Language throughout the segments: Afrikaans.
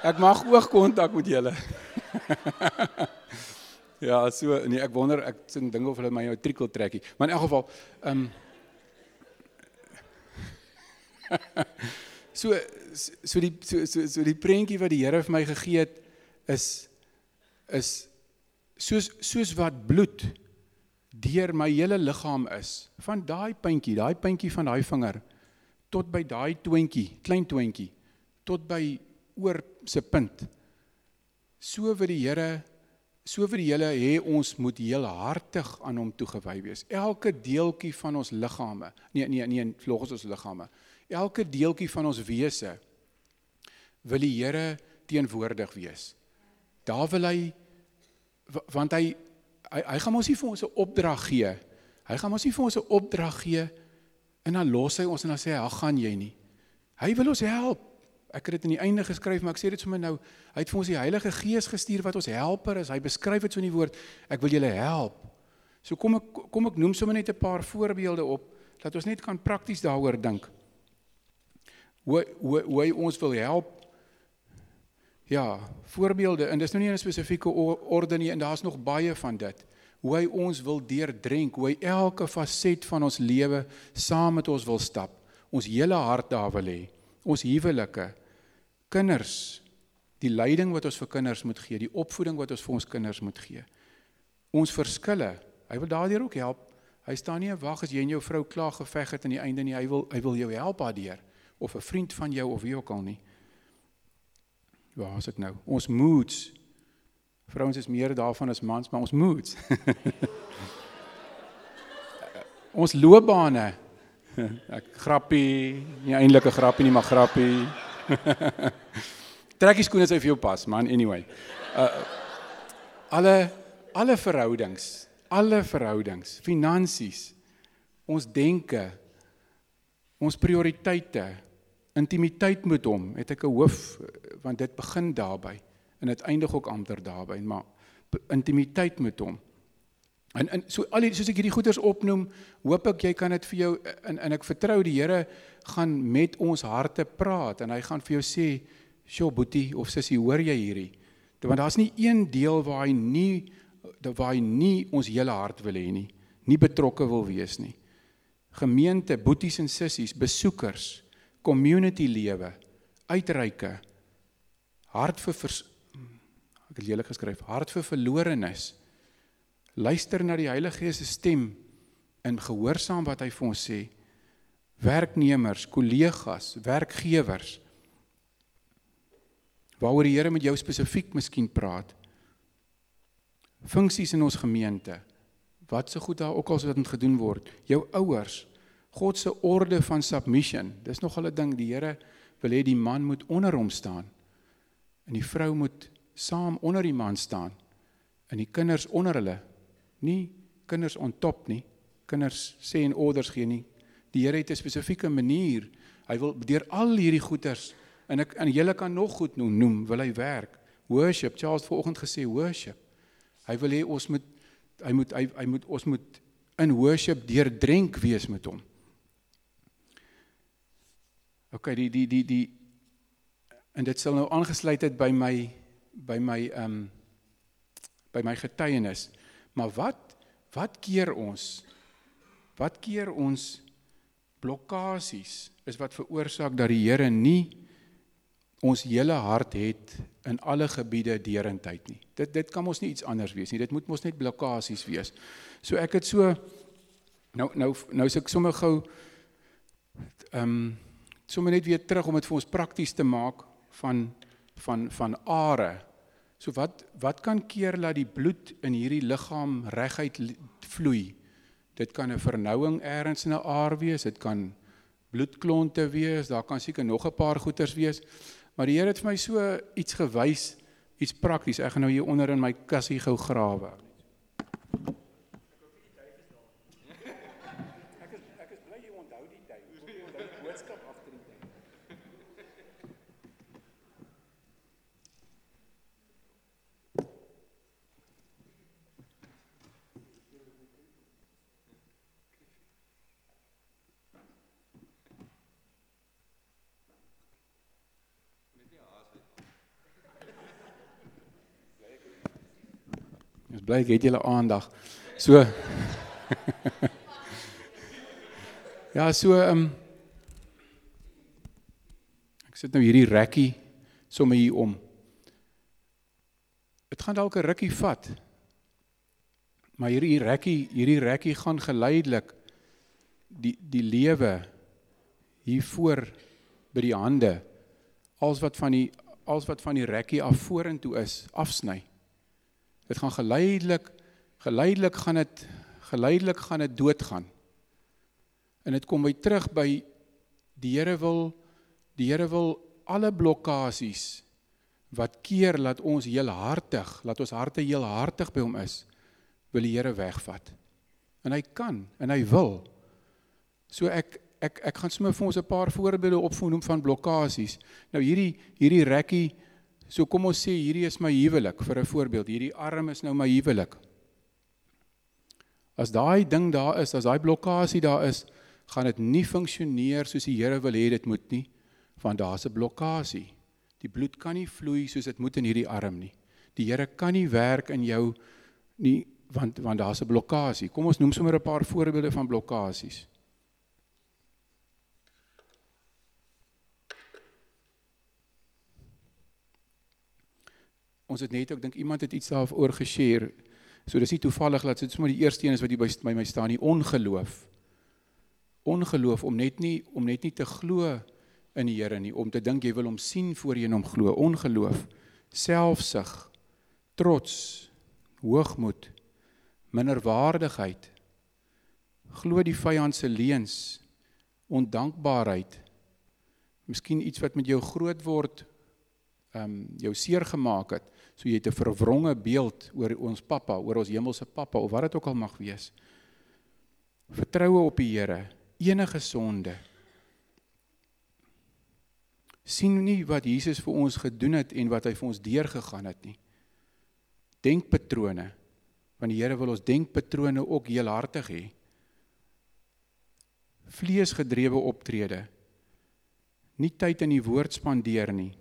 Ek mag oogkontak met julle. ja, so nee, ek wonder ek sien ding of hulle my nou trikel trekkie. Maar in elk geval, ehm um, so so die so so so die prentjie wat die Here vir my gegee het is is soos soos wat bloed deur my hele liggaam is van daai puntjie daai puntjie van daai vinger tot by daai twentjie klein twentjie tot by oor se punt so vir die Here so vir die Here hê ons moet heel hartig aan hom toegewy wees elke deeltjie van ons liggame nee nee nee volgens ons liggame elke deeltjie van ons wese wil die Here teenwoordig wees daar wil hy want hy hy hy gaan mos nie vir ons 'n opdrag gee. Hy gaan mos nie vir ons 'n opdrag gee en dan los hy ons en dan sê hy, "Ag, gaan jy nie." Hy wil ons help. Ek het dit in die einde geskryf, maar ek sê dit sommer nou. Hy het vir ons die Heilige Gees gestuur wat ons helper is. Hy beskryf dit so in die woord, "Ek wil julle help." So kom ek kom ek noem sommer net 'n paar voorbeelde op dat ons net kan prakties daaroor dink. Hoe hoe hoe hy ons wil help Ja, voorbeelde en dis nou nie 'n spesifieke orde nie en daar's nog baie van dit. Hoe hy ons wil deurdrink, hoe hy elke faset van ons lewe saam met ons wil stap. Ons hele hart daar wil hê. Ons huwelike, kinders, die leiding wat ons vir kinders moet gee, die opvoeding wat ons vir ons kinders moet gee. Ons verskille. Hy wil daardeur ook help. Hy staan nie en wag as jy en jou vrou klaar geveg het aan die einde nie. Hy wil hy wil jou help daardeur of 'n vriend van jou of wie ook al nie. Waar is ek nou? Ons moods. Vrouens is meer daarvan as mans, maar ons moods. ons loopbane. Ek grappie, nie eintlik 'n grappie nie, maar grappie. Trekkie skoene as hy vir jou pas, man. Anyway. Uh alle alle verhoudings, alle verhoudings, finansies, ons denke, ons prioriteite, intimiteit met hom, het ek 'n hoof want dit begin daarby en dit eindig ook amper daarby, maar intimiteit met hom. En en so al die soos ek hierdie goeders opnoem, hoop ek jy kan dit vir jou en en ek vertrou die Here gaan met ons harte praat en hy gaan vir jou sê, "Sjoe, boetie of sussie, hoor jy hierdie?" Want daar's nie een deel waar hy nie waar hy nie ons hele hart wil hê nie, nie betrokke wil wees nie. Gemeente, boeties en sissies, besoekers, community lewe, uitreike, hart vir vers, ek het julle geskryf, hart vir verlorenes. Luister na die Heilige Gees se stem en gehoorsaam wat hy vir ons sê. Werknemers, kollegas, werkgewers. Waaroor die Here met jou spesifiek miskien praat. Funksies in ons gemeente. Wat se so goed daar ook al moet gedoen word. Jou ouers, God se orde van submission. Dis nogal 'n ding die Here wil hê die man moet onder hom staan. En die vrou moet saam onder die man staan. En die kinders onder hulle. Nie kinders on top nie. Kinders sê en orders gee nie. Die Here het 'n spesifieke manier. Hy wil deur al hierdie goeters en ek en julle kan nog goed noem, wil hy werk. Worship, Charles vanoggend gesê worship. Hy wil hê ons moet hy moet hy, hy moet ons moet in worship deurdrink wees met hom. OK, die die die die en dit sal nou aangesluit het by my by my ehm um, by my getuienis. Maar wat wat keer ons? Wat keer ons blokkades is wat veroorsaak dat die Here nie ons hele hart het in alle gebiede deurentyd nie. Dit dit kan mos nie iets anders wees nie. Dit moet mos net blokkades wees. So ek het so nou nou nou is ek sommer gou ehm um, sommer net weer terug om dit vir ons prakties te maak van van van are. So wat wat kan keer dat die bloed in hierdie liggaam reguit vloei? Dit kan 'n vernouing eers in 'n aar wees, dit kan bloedklonte wees, daar kan seker nog 'n paar goeters wees. Maar die Here het vir my so iets gewys, iets prakties. Ek gaan nou hier onder in my kassie gou grawe. Ek is ek is bly jy onthou die tyd. Jy onthou die boodskap agter die ek het julle aandag. So Ja, so ehm um, Ek sit nou hierdie rekkie sommer hier om. Dit gaan dalk 'n rukkie vat. Maar hierdie rekkie, hierdie rekkie gaan geleidelik die die lewe hier voor by die hande als wat van die als wat van die rekkie af vorentoe is, afsny. Dit gaan geleidelik geleidelik gaan dit geleidelik gaan dit doodgaan. En dit kom by terug by die Here wil die Here wil alle blokkades wat keer laat ons heel hartig, laat ons harte heel hartig by hom is, wil die Here wegvat. En hy kan en hy wil. So ek ek ek gaan sommer vir ons 'n paar voorbeelde opvoer van blokkades. Nou hierdie hierdie rekkie so kom ons sê hierdie is my huwelik vir 'n voorbeeld. Hierdie arm is nou my huwelik. As daai ding daar is, as daai blokkade daar is, gaan dit nie funksioneer soos die Here wil hê dit moet nie, want daar's 'n blokkade. Die bloed kan nie vloei soos dit moet in hierdie arm nie. Die Here kan nie werk in jou nie want want daar's 'n blokkade. Kom ons noem sommer 'n paar voorbeelde van blokkades. Ons het net ook dink iemand het iets daaroor geshare. So dis nie toevallig dat dit sommer die eerste een is wat hier by my staan, die ongeloof. Ongeloof om net nie om net nie te glo in die Here nie, om te dink jy wil hom sien voor jy in hom glo. Ongeloof, selfsug, trots, hoogmoed, minderwaardigheid. Glo die vyand se leuns, ondankbaarheid. Miskien iets wat met jou groot word, ehm um, jou seer gemaak het. So jy het 'n verwronge beeld oor ons pappa, oor ons hemelse pappa of wat dit ook al mag wees. Vertroue op die Here, enige sonde. sien nie wat Jesus vir ons gedoen het en wat hy vir ons deurgegaan het nie. Denkpatrone. Want die Here wil ons denkpatrone ook heelhartig hê. Vleesgedrewe optrede. Nie tyd in die woord spandeer nie.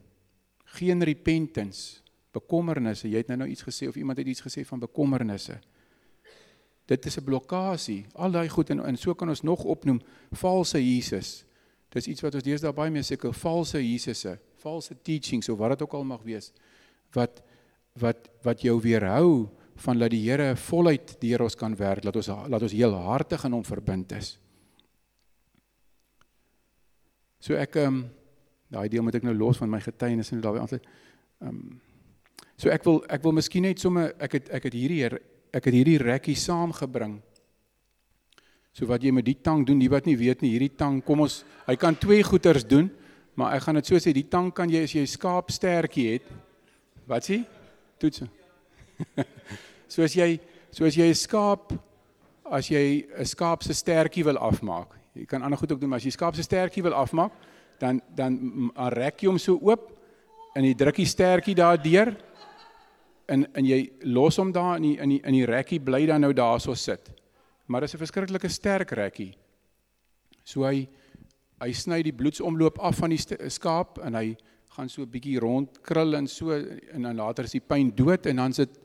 Geen repentance bekommernisse. Jy het nou nou iets gesê of iemand het iets gesê van bekommernisse. Dit is 'n blokkade. Al daai goed en en so kan ons nog opnoem valse Jesus. Dis iets wat ons deesdae baie mee seker valse Jesusse, valse teachings of wat dit ook al mag wees wat wat wat jou weerhou van dat die Here voluit deur ons kan werk, laat ons laat ons heel hartig in hom verbind is. So ek ehm um, daai deel moet ek nou los van my getuienis en daarbey antwoord. Ehm um, So ek wil ek wil miskien net sommer ek het ek het hierdie ek het hierdie rekkie saamgebring. So wat jy met die tang doen, die wat nie weet nie, hierdie tang, kom ons, hy kan twee goeters doen, maar ek gaan dit so sê, die tang kan jy as jy skaapstertjie het. Wat sê? Toets. so as jy so as jy 'n skaap as jy 'n skaap se stertjie wil afmaak. Jy kan ander goed ook doen, maar as jy skaap se stertjie wil afmaak, dan dan rek jy hom so oop en jy druk die stertjie daardeur en en jy los hom daar in die, in die in die rekkie bly dan nou daarso sit. Maar dis 'n verskriklike sterk rekkie. So hy hy sny die bloedsomloop af van die skaap en hy gaan so 'n bietjie rond krul en so en dan later is die pyn dood en dan sit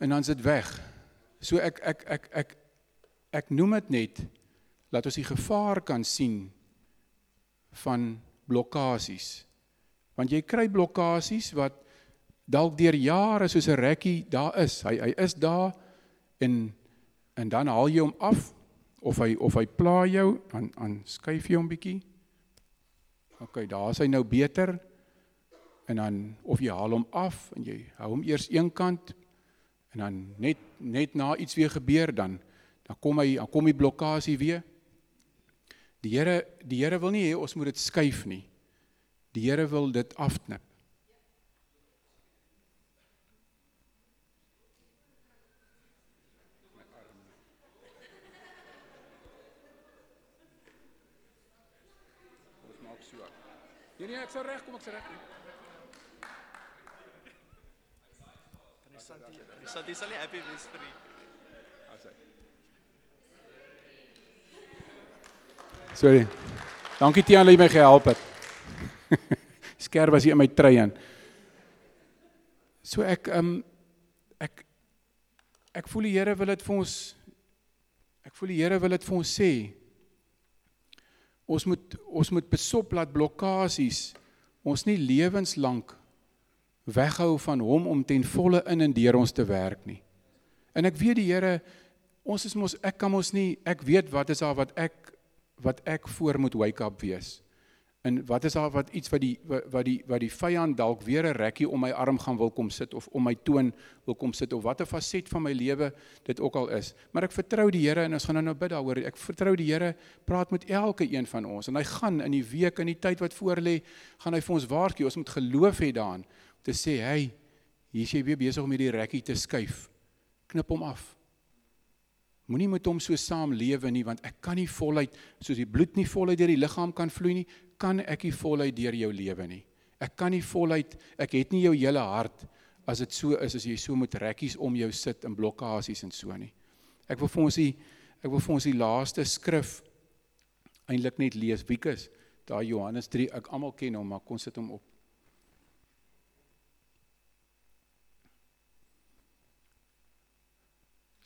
en dan sit weg. So ek ek ek ek ek noem dit net laat ons die gevaar kan sien van blokkades. Want jy kry blokkades wat dalk deur jare soos 'n rekkie daar is. Hy hy is daar en en dan haal jy hom af of hy of hy pla jou aan aan skuif jy hom bietjie. OK, daar is hy nou beter. En dan of jy haal hom af en jy hou hom eers een kant en dan net net na iets weer gebeur dan dan kom hy dan kom die blokkade weer. Die Here die Here wil nie hê ons moet dit skuif nie. Die Here wil dit afknip. Nee nee, ek sal reg kom, ek sal reg kom. Santi, Santi sal nie happy wees vir nie. Sorry. Dankie Tiaan dat jy my gehelp het. Skerp was hier in my trui in. So ek ehm um, ek ek voel die Here wil dit vir ons ek voel die Here wil dit vir ons sê. Ons moet ons moet besop laat blokkasies ons nie lewenslank weghou van hom om ten volle in en deur ons te werk nie. En ek weet die Here ons is mos ek kan mos nie ek weet wat is daar wat ek wat ek voor moet wake up wees. En wat is daar wat iets wat die wat die wat die vyand dalk weer 'n rekkie om my arm gaan wil kom sit of om my toon wil kom sit of watter faset van my lewe dit ook al is. Maar ek vertrou die Here en ons gaan nou nou bid daaroor. Ek vertrou die Here praat met elke een van ons en hy gaan in die week en die tyd wat voor lê, gaan hy vir ons waarsku. Ons moet geloof hê daarin om te sê, "Hey, hier is jy weer besig om hierdie rekkie te skuif. Knip hom af." Moenie met hom so saam lewe nie want ek kan nie voluit soos die bloed nie voluit deur die liggaam kan vloei nie, kan ek nie voluit deur jou lewe nie. Ek kan nie voluit, ek het nie jou hele hart as dit so is as jy so met rekkies om jou sit in blokkasies en so nie. Ek wil vir ons die ek wil vir ons die laaste skrif eintlik net lees. Wiekus, daar Johannes 3, ek almal ken hom, maar kom sit hom op.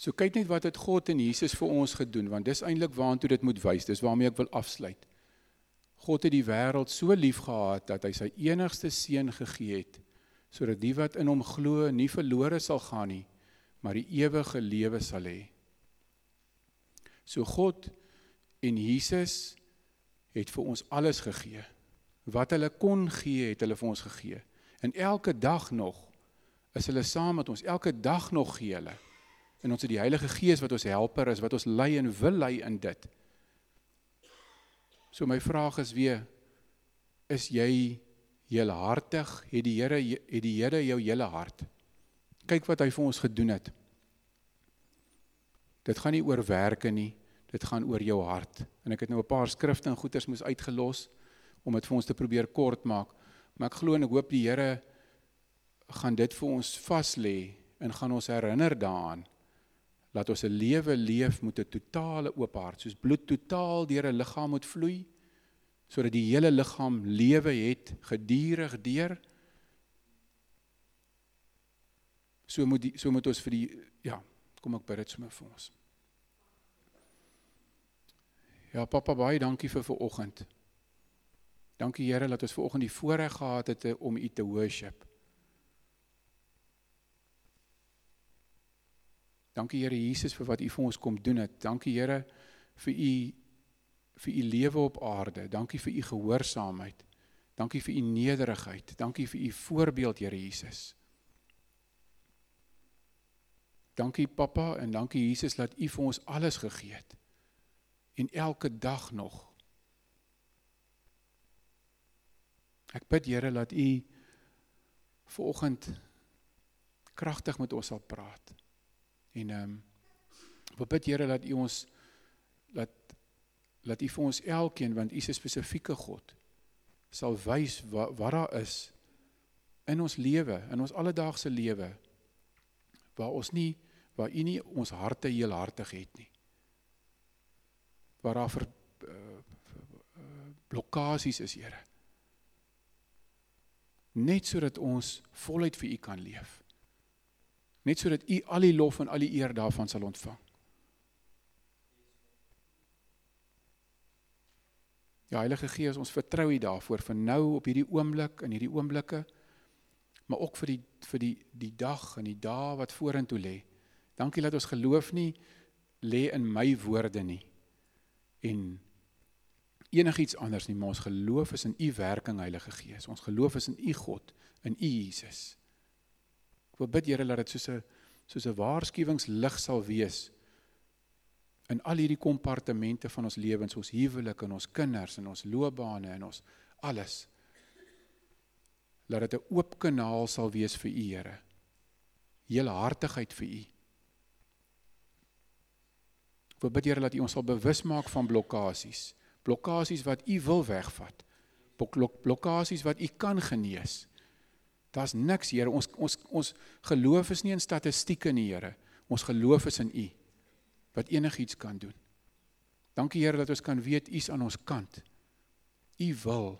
So kyk net wat het God en Jesus vir ons gedoen want dis eintlik waantoe dit moet wys. Dis waarmee ek wil afsluit. God het die wêreld so lief gehad dat hy sy enigste seun gegee het sodat die wat in hom glo nie verlore sal gaan nie, maar die ewige lewe sal hê. So God en Jesus het vir ons alles gegee. Wat hulle kon gee, het hulle vir ons gegee. En elke dag nog is hulle saam met ons. Elke dag nog gee hulle. En ons het die Heilige Gees wat ons helper is, wat ons lei en wil lei in dit. So my vraag is weer is jy heelhartig? Het die Here het die Here jou hele hart? Kyk wat hy vir ons gedoen het. Dit gaan nie oor werke nie, dit gaan oor jou hart. En ek het nou 'n paar skrifte en goeters moes uitgelos om dit vir ons te probeer kort maak. Maar ek glo en ek hoop die Here gaan dit vir ons vas lê en gaan ons herinner daaraan laat ons 'n lewe leef met 'n totale oop hart, soos bloed totaal deur 'n liggaam moet vloei, sodat die hele liggaam lewe het gedurig deur. So moet die, so moet ons vir die ja, kom ek bid dit sommer vir ons. Ja, pappa, baie dankie vir vanoggend. Dankie Here dat ons vanoggend die voorreg gehad het om U te worship. Dankie Here Jesus vir wat U vir ons kom doen het. Dankie Here vir U vir U lewe op aarde. Dankie vir U gehoorsaamheid. Dankie vir U nederigheid. Dankie vir U voorbeeld Here Jesus. Dankie Pappa en dankie Jesus dat U vir ons alles gegee het. En elke dag nog. Ek bid Here dat U vanoggend kragtig met ons sal praat. En ehm um, wil bid Here dat U ons laat laat U vir ons elkeen want U is 'n spesifieke God sal wys wat wat daar is in ons lewe, in ons alledaagse lewe waar ons nie waar U nie ons harte heelhartig het nie. Waar daar vir uh, blokkades is, Here. Net sodat ons voluit vir U kan leef net sodat u al die lof en al die eer daarvan sal ontvang. Ja Heilige Gees, ons vertrou U daarvoor vir nou op hierdie oomblik en hierdie oomblikke, maar ook vir die vir die die dag en die dae wat vorentoe lê. Dankie dat ons geloof nie lê in my woorde nie en enigiets anders nie, maar ons geloof is in U werking Heilige Gees. Ons geloof is in U God, in U Jesus. Ek wil bid Here dat dit soos 'n soos 'n waarskuwingslig sal wees in al hierdie kompartemente van ons lewens, ons huwelik en ons kinders en ons loopbane en ons alles. Laat dit 'n oop kanaal sal wees vir U Here. Hele hartigheid vir U. Ek wil bid Here dat U ons sal bewus maak van blokkasies. Blokkasies wat U wil wegvat. Blokkasies wat U kan genees. Daar's niks, Here. Ons ons ons geloof is nie in statistieke nie, Here. Ons geloof is in U wat enigiets kan doen. Dankie Here dat ons kan weet U's aan ons kant. U wil.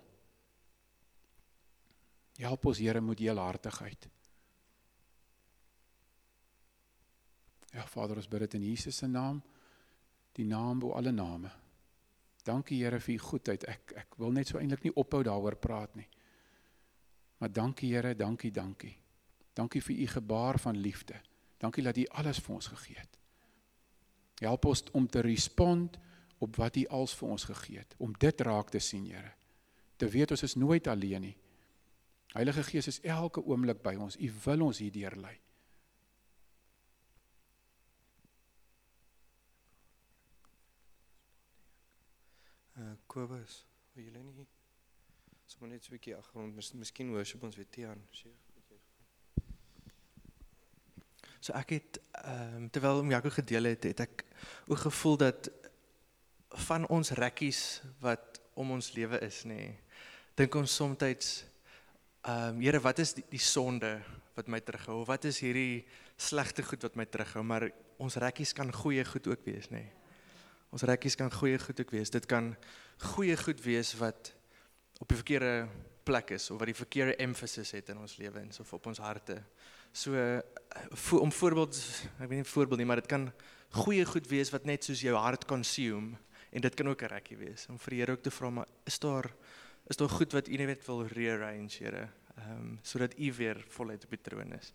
Help ons Here met heelhartigheid. Ja Vader, ons bid dit in Jesus se naam, die naam bo alle name. Dankie Here vir u goedheid. Ek ek wil net so eintlik nie ophou daaroor praat nie. Maar dankie Here, dankie, dankie. Dankie vir u gebaar van liefde. Dankie dat u alles vir ons gegee het. Help ons om te respond op wat u als vir ons gegee het, om dit raak te sien, Here. Te weet ons is nooit alleen nie. Heilige Gees is elke oomblik by ons. U wil ons hierdeur lei. Uh Kobus, wil julle nie sommer net so 'n bietjie agtergrond, mis, miskien worship ons weer Tian. So ek het ehm um, terwyl om Jaco gedeel het, het ek ook gevoel dat van ons rekkies wat om ons lewe is nê. Nee, dink ons soms ehm um, Here, wat is die, die sonde wat my terughou? Wat is hierdie slegte goed wat my terughou? Maar ons rekkies kan goeie goed ook wees nê. Nee. Ons rekkies kan goeie goed ook wees. Dit kan goeie goed wees wat op die verkeerde plek is of wat die verkeerde emphasis het in ons lewens of op ons harte. So vo, om voorbeeld ek weet nie voorbeeld nie, maar dit kan goeie goed wees wat net soos jou hart consume en dit kan ook 'n rekkie wees. Om vir die Here ook te vra maar is daar is daar goed wat U net wil rearrange, Here? Ehm um, sodat U weer voluit op die troon is.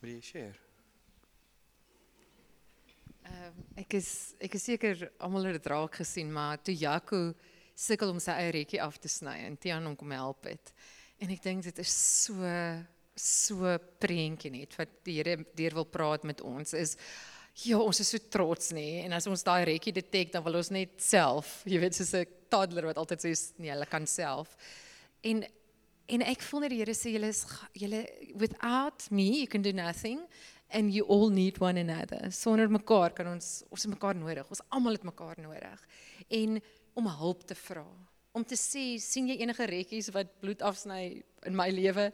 Wil jy share? Ehm ek is ek is seker almal het dit raak gesien, maar toe Jaco sukkel om sy eie rekkie af te sny en Tiaan hom kom help het. En ek dink dit is so so prentjie net wat die Here deur wil praat met ons is ja, ons is so trots nê en as ons daai rekkie detect dan wil ons net self, jy weet soos 'n toddler wat altyd sê nee, hulle kan self. En en ek voel net die Here sê julle is julle without me you can do nothing and you all need one another. Sonder mekaar kan ons ons mekaar nodig. Ons almal het mekaar nodig. En om hulp te vra. Om te sê, sien jy enige rekkies wat bloed afsny in my lewe?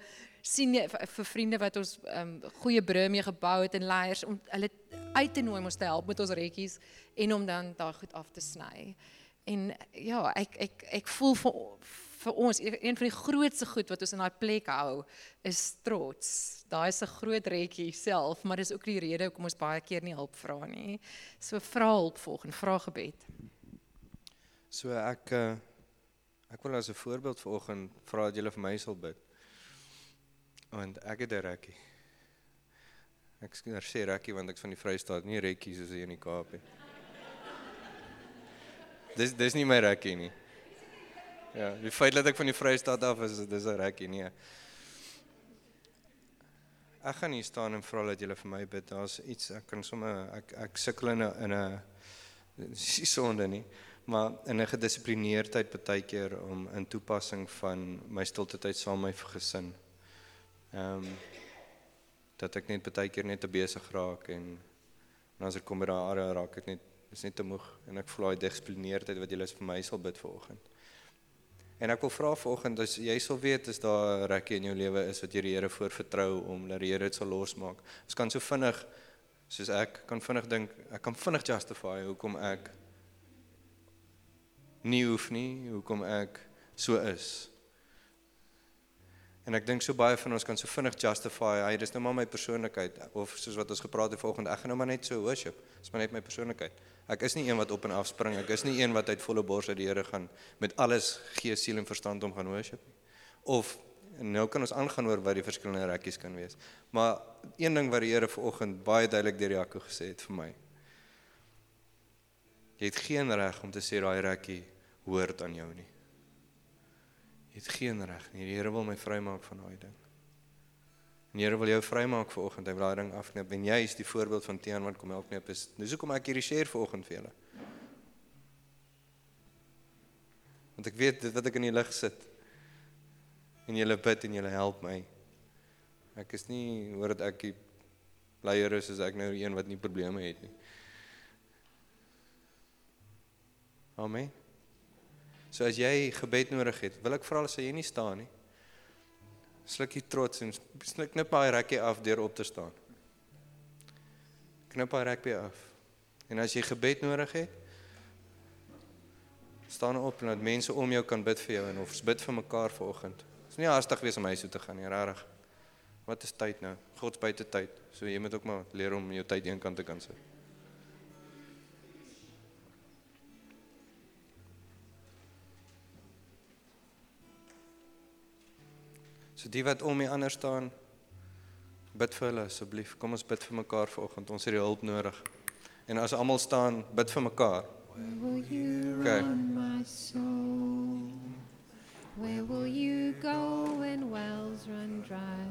sien jy vir, vriende wat ons um, goeie brûe mee gebou het en leiers om hulle uit te nooi om ons te help met ons rekkies en om dan daai goed af te sny. En ja, ek ek ek voel vir vir ons een van die grootste goed wat ons in daai plek hou is trots. Daai is 'n groot rekkie self, maar dis ook die rede hoekom ons baie keer nie hulp vra nie. So vra hulp volgens, vra gebed. So ek uh, ek wil as 'n voorbeeld vanoggend vra dat julle vir my sal bid. Want ek het 'n rekkie. Ek sê rekkie want ek's van die Vrystaat, nie rekkie soos hier in die Kaap nie. Dis dis nie my rekkie nie. Ja, die feit dat ek van die Vrystaat af is, dis 'n rekkie nie. Ek gaan hier staan en vra dat julle vir my bid. Daar's iets ek kan sommer ek ek sukkel in 'n in 'n dis sonde nie, maar in 'n gedissiplineerdheid baie keer om in toepassing van my stilte tyd saam met my gesin. Ehm um, dat ek net baie keer net te besig raak en, en as ek kom by daai area raak ek net is net te moeg en ek voel daai gedissiplineerdheid wat julle vir my sal bid vanoggend. En ek wil vra vanoggend as jy sal weet is daar 'n rekkie in jou lewe is wat jy die Here voor vertrou om dat die Here dit sal losmaak. Ons kan so vinnig soos ek kan vinnig dink, ek kan vinnig justify hoekom ek nie hoef nie, hoekom ek so is. En ek dink so baie van ons kan so vinnig justify, hy dis nou maar my persoonlikheid of soos wat ons gepraat het vanoggend, ek gaan nou maar net so worship. Dis maar net my persoonlikheid. Ek is nie een wat op en af spring, ek is nie een wat uit volle bors uit die Here gaan met alles gees, siel en verstand om gaan worship nie. Of nou kan ons aangaan oor wat die verskillende rekkies kan wees. Maar een ding wat die Here vanoggend baie duidelik deur Jaco gesê het vir my. Jy het geen reg om te sê daai rekkie hoort aan jou nie. Jy het geen reg nie. Die Here wil my vrymaak van daai ding. Die Here wil jou vrymaak vanoggend. Hy wil daai ding afknip. En jy is die voorbeeld van Tiaan wat kom help knip is. Dis hoekom ek hierdie share vanoggend vir julle. Want ek weet dit wat ek in die lig sit. En julle bid en julle help my. Ek is nie hoor dat ek leier is as ek nou een wat nie probleme het nie. Amen. So as jy gebed nodig het, wil ek vra as jy nie staan nie. Slukkie trots en sluk net baie rekkie af deur op te staan. Knip baie rekkie af. En as jy gebed nodig het, staan op en dat mense om jou kan bid vir jou en of bid vir mekaar vanoggend. Dit is nie haastig wees om huis toe te gaan nie, regtig. Wat is tyd nou? God se buite tyd. So jy moet ook maar leer om jou tyd eenkant te kan sit. So die wat om die ander staan, bid vir hulle asseblief. Kom ons bid vir mekaar vanoggend. Ons het die hulp nodig. En as almal staan, bid vir mekaar. Okay. Where will you go when wells run dry?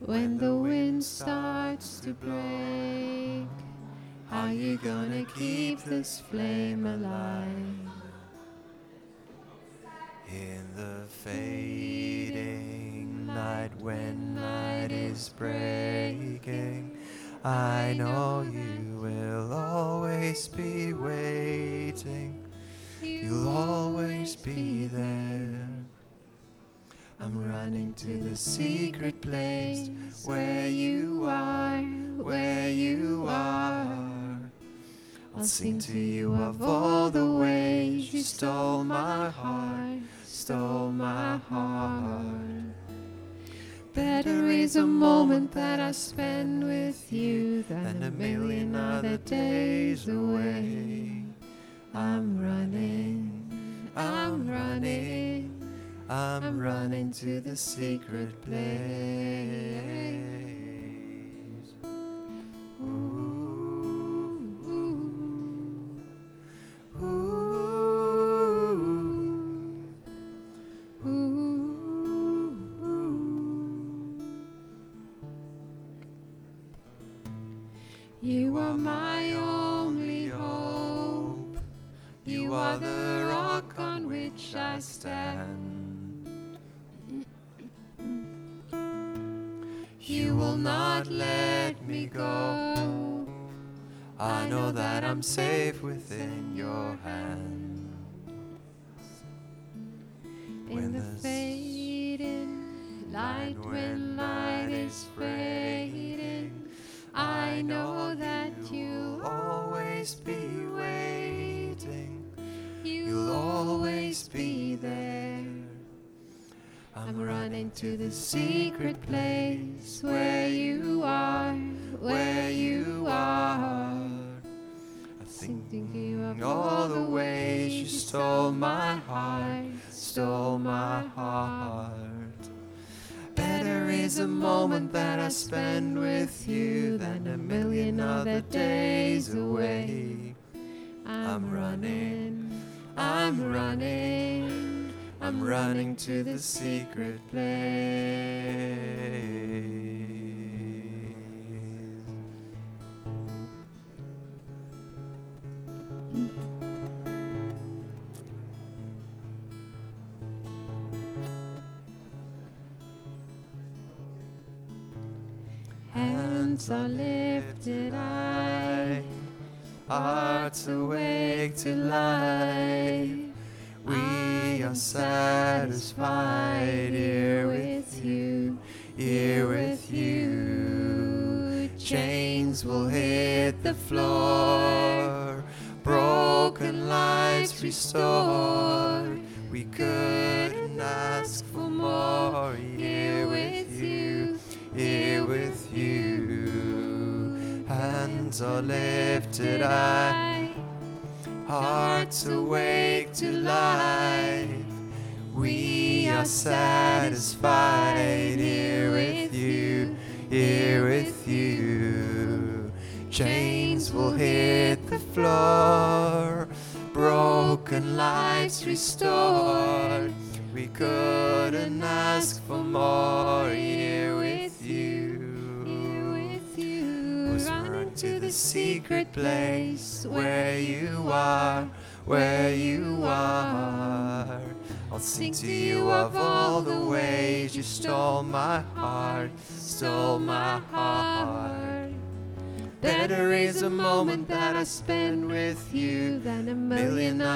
When the wind starts to break, how you gonna keep this flame alive? In the fading night when night is breaking, I know you will always be waiting. You'll always be there. I'm running to the secret place where you are, where you are. I'll sing to you of all the ways you stole my heart, stole my heart. Better is a moment that I spend with you than a million other days away. I'm running, I'm running, I'm running to the secret place. Within your hands. In the fading light when light is fading, I know that you'll always be waiting. you'll always be there. I'm running to the secret place where you are, where you all the ways you stole my heart, stole my heart. Better is a moment that I spend with you than a million other days away. I'm running, I'm running, I'm running to the secret place. Hands are lifted high, hearts awake to life. We are satisfied here with you, here with you. Chains will hit the floor, restored. We couldn't ask for more here with you, here with you. Hands are lifted high hearts awake to life. We are satisfied here with you, here with you. Chains will hit the floor, broken lives restored. We couldn't ask for more here with you. here with you. was run to the secret place where you are, where you are. I'll sing to you of all the ways you stole my heart, stole my heart. Better is a moment that I spend with you than a million other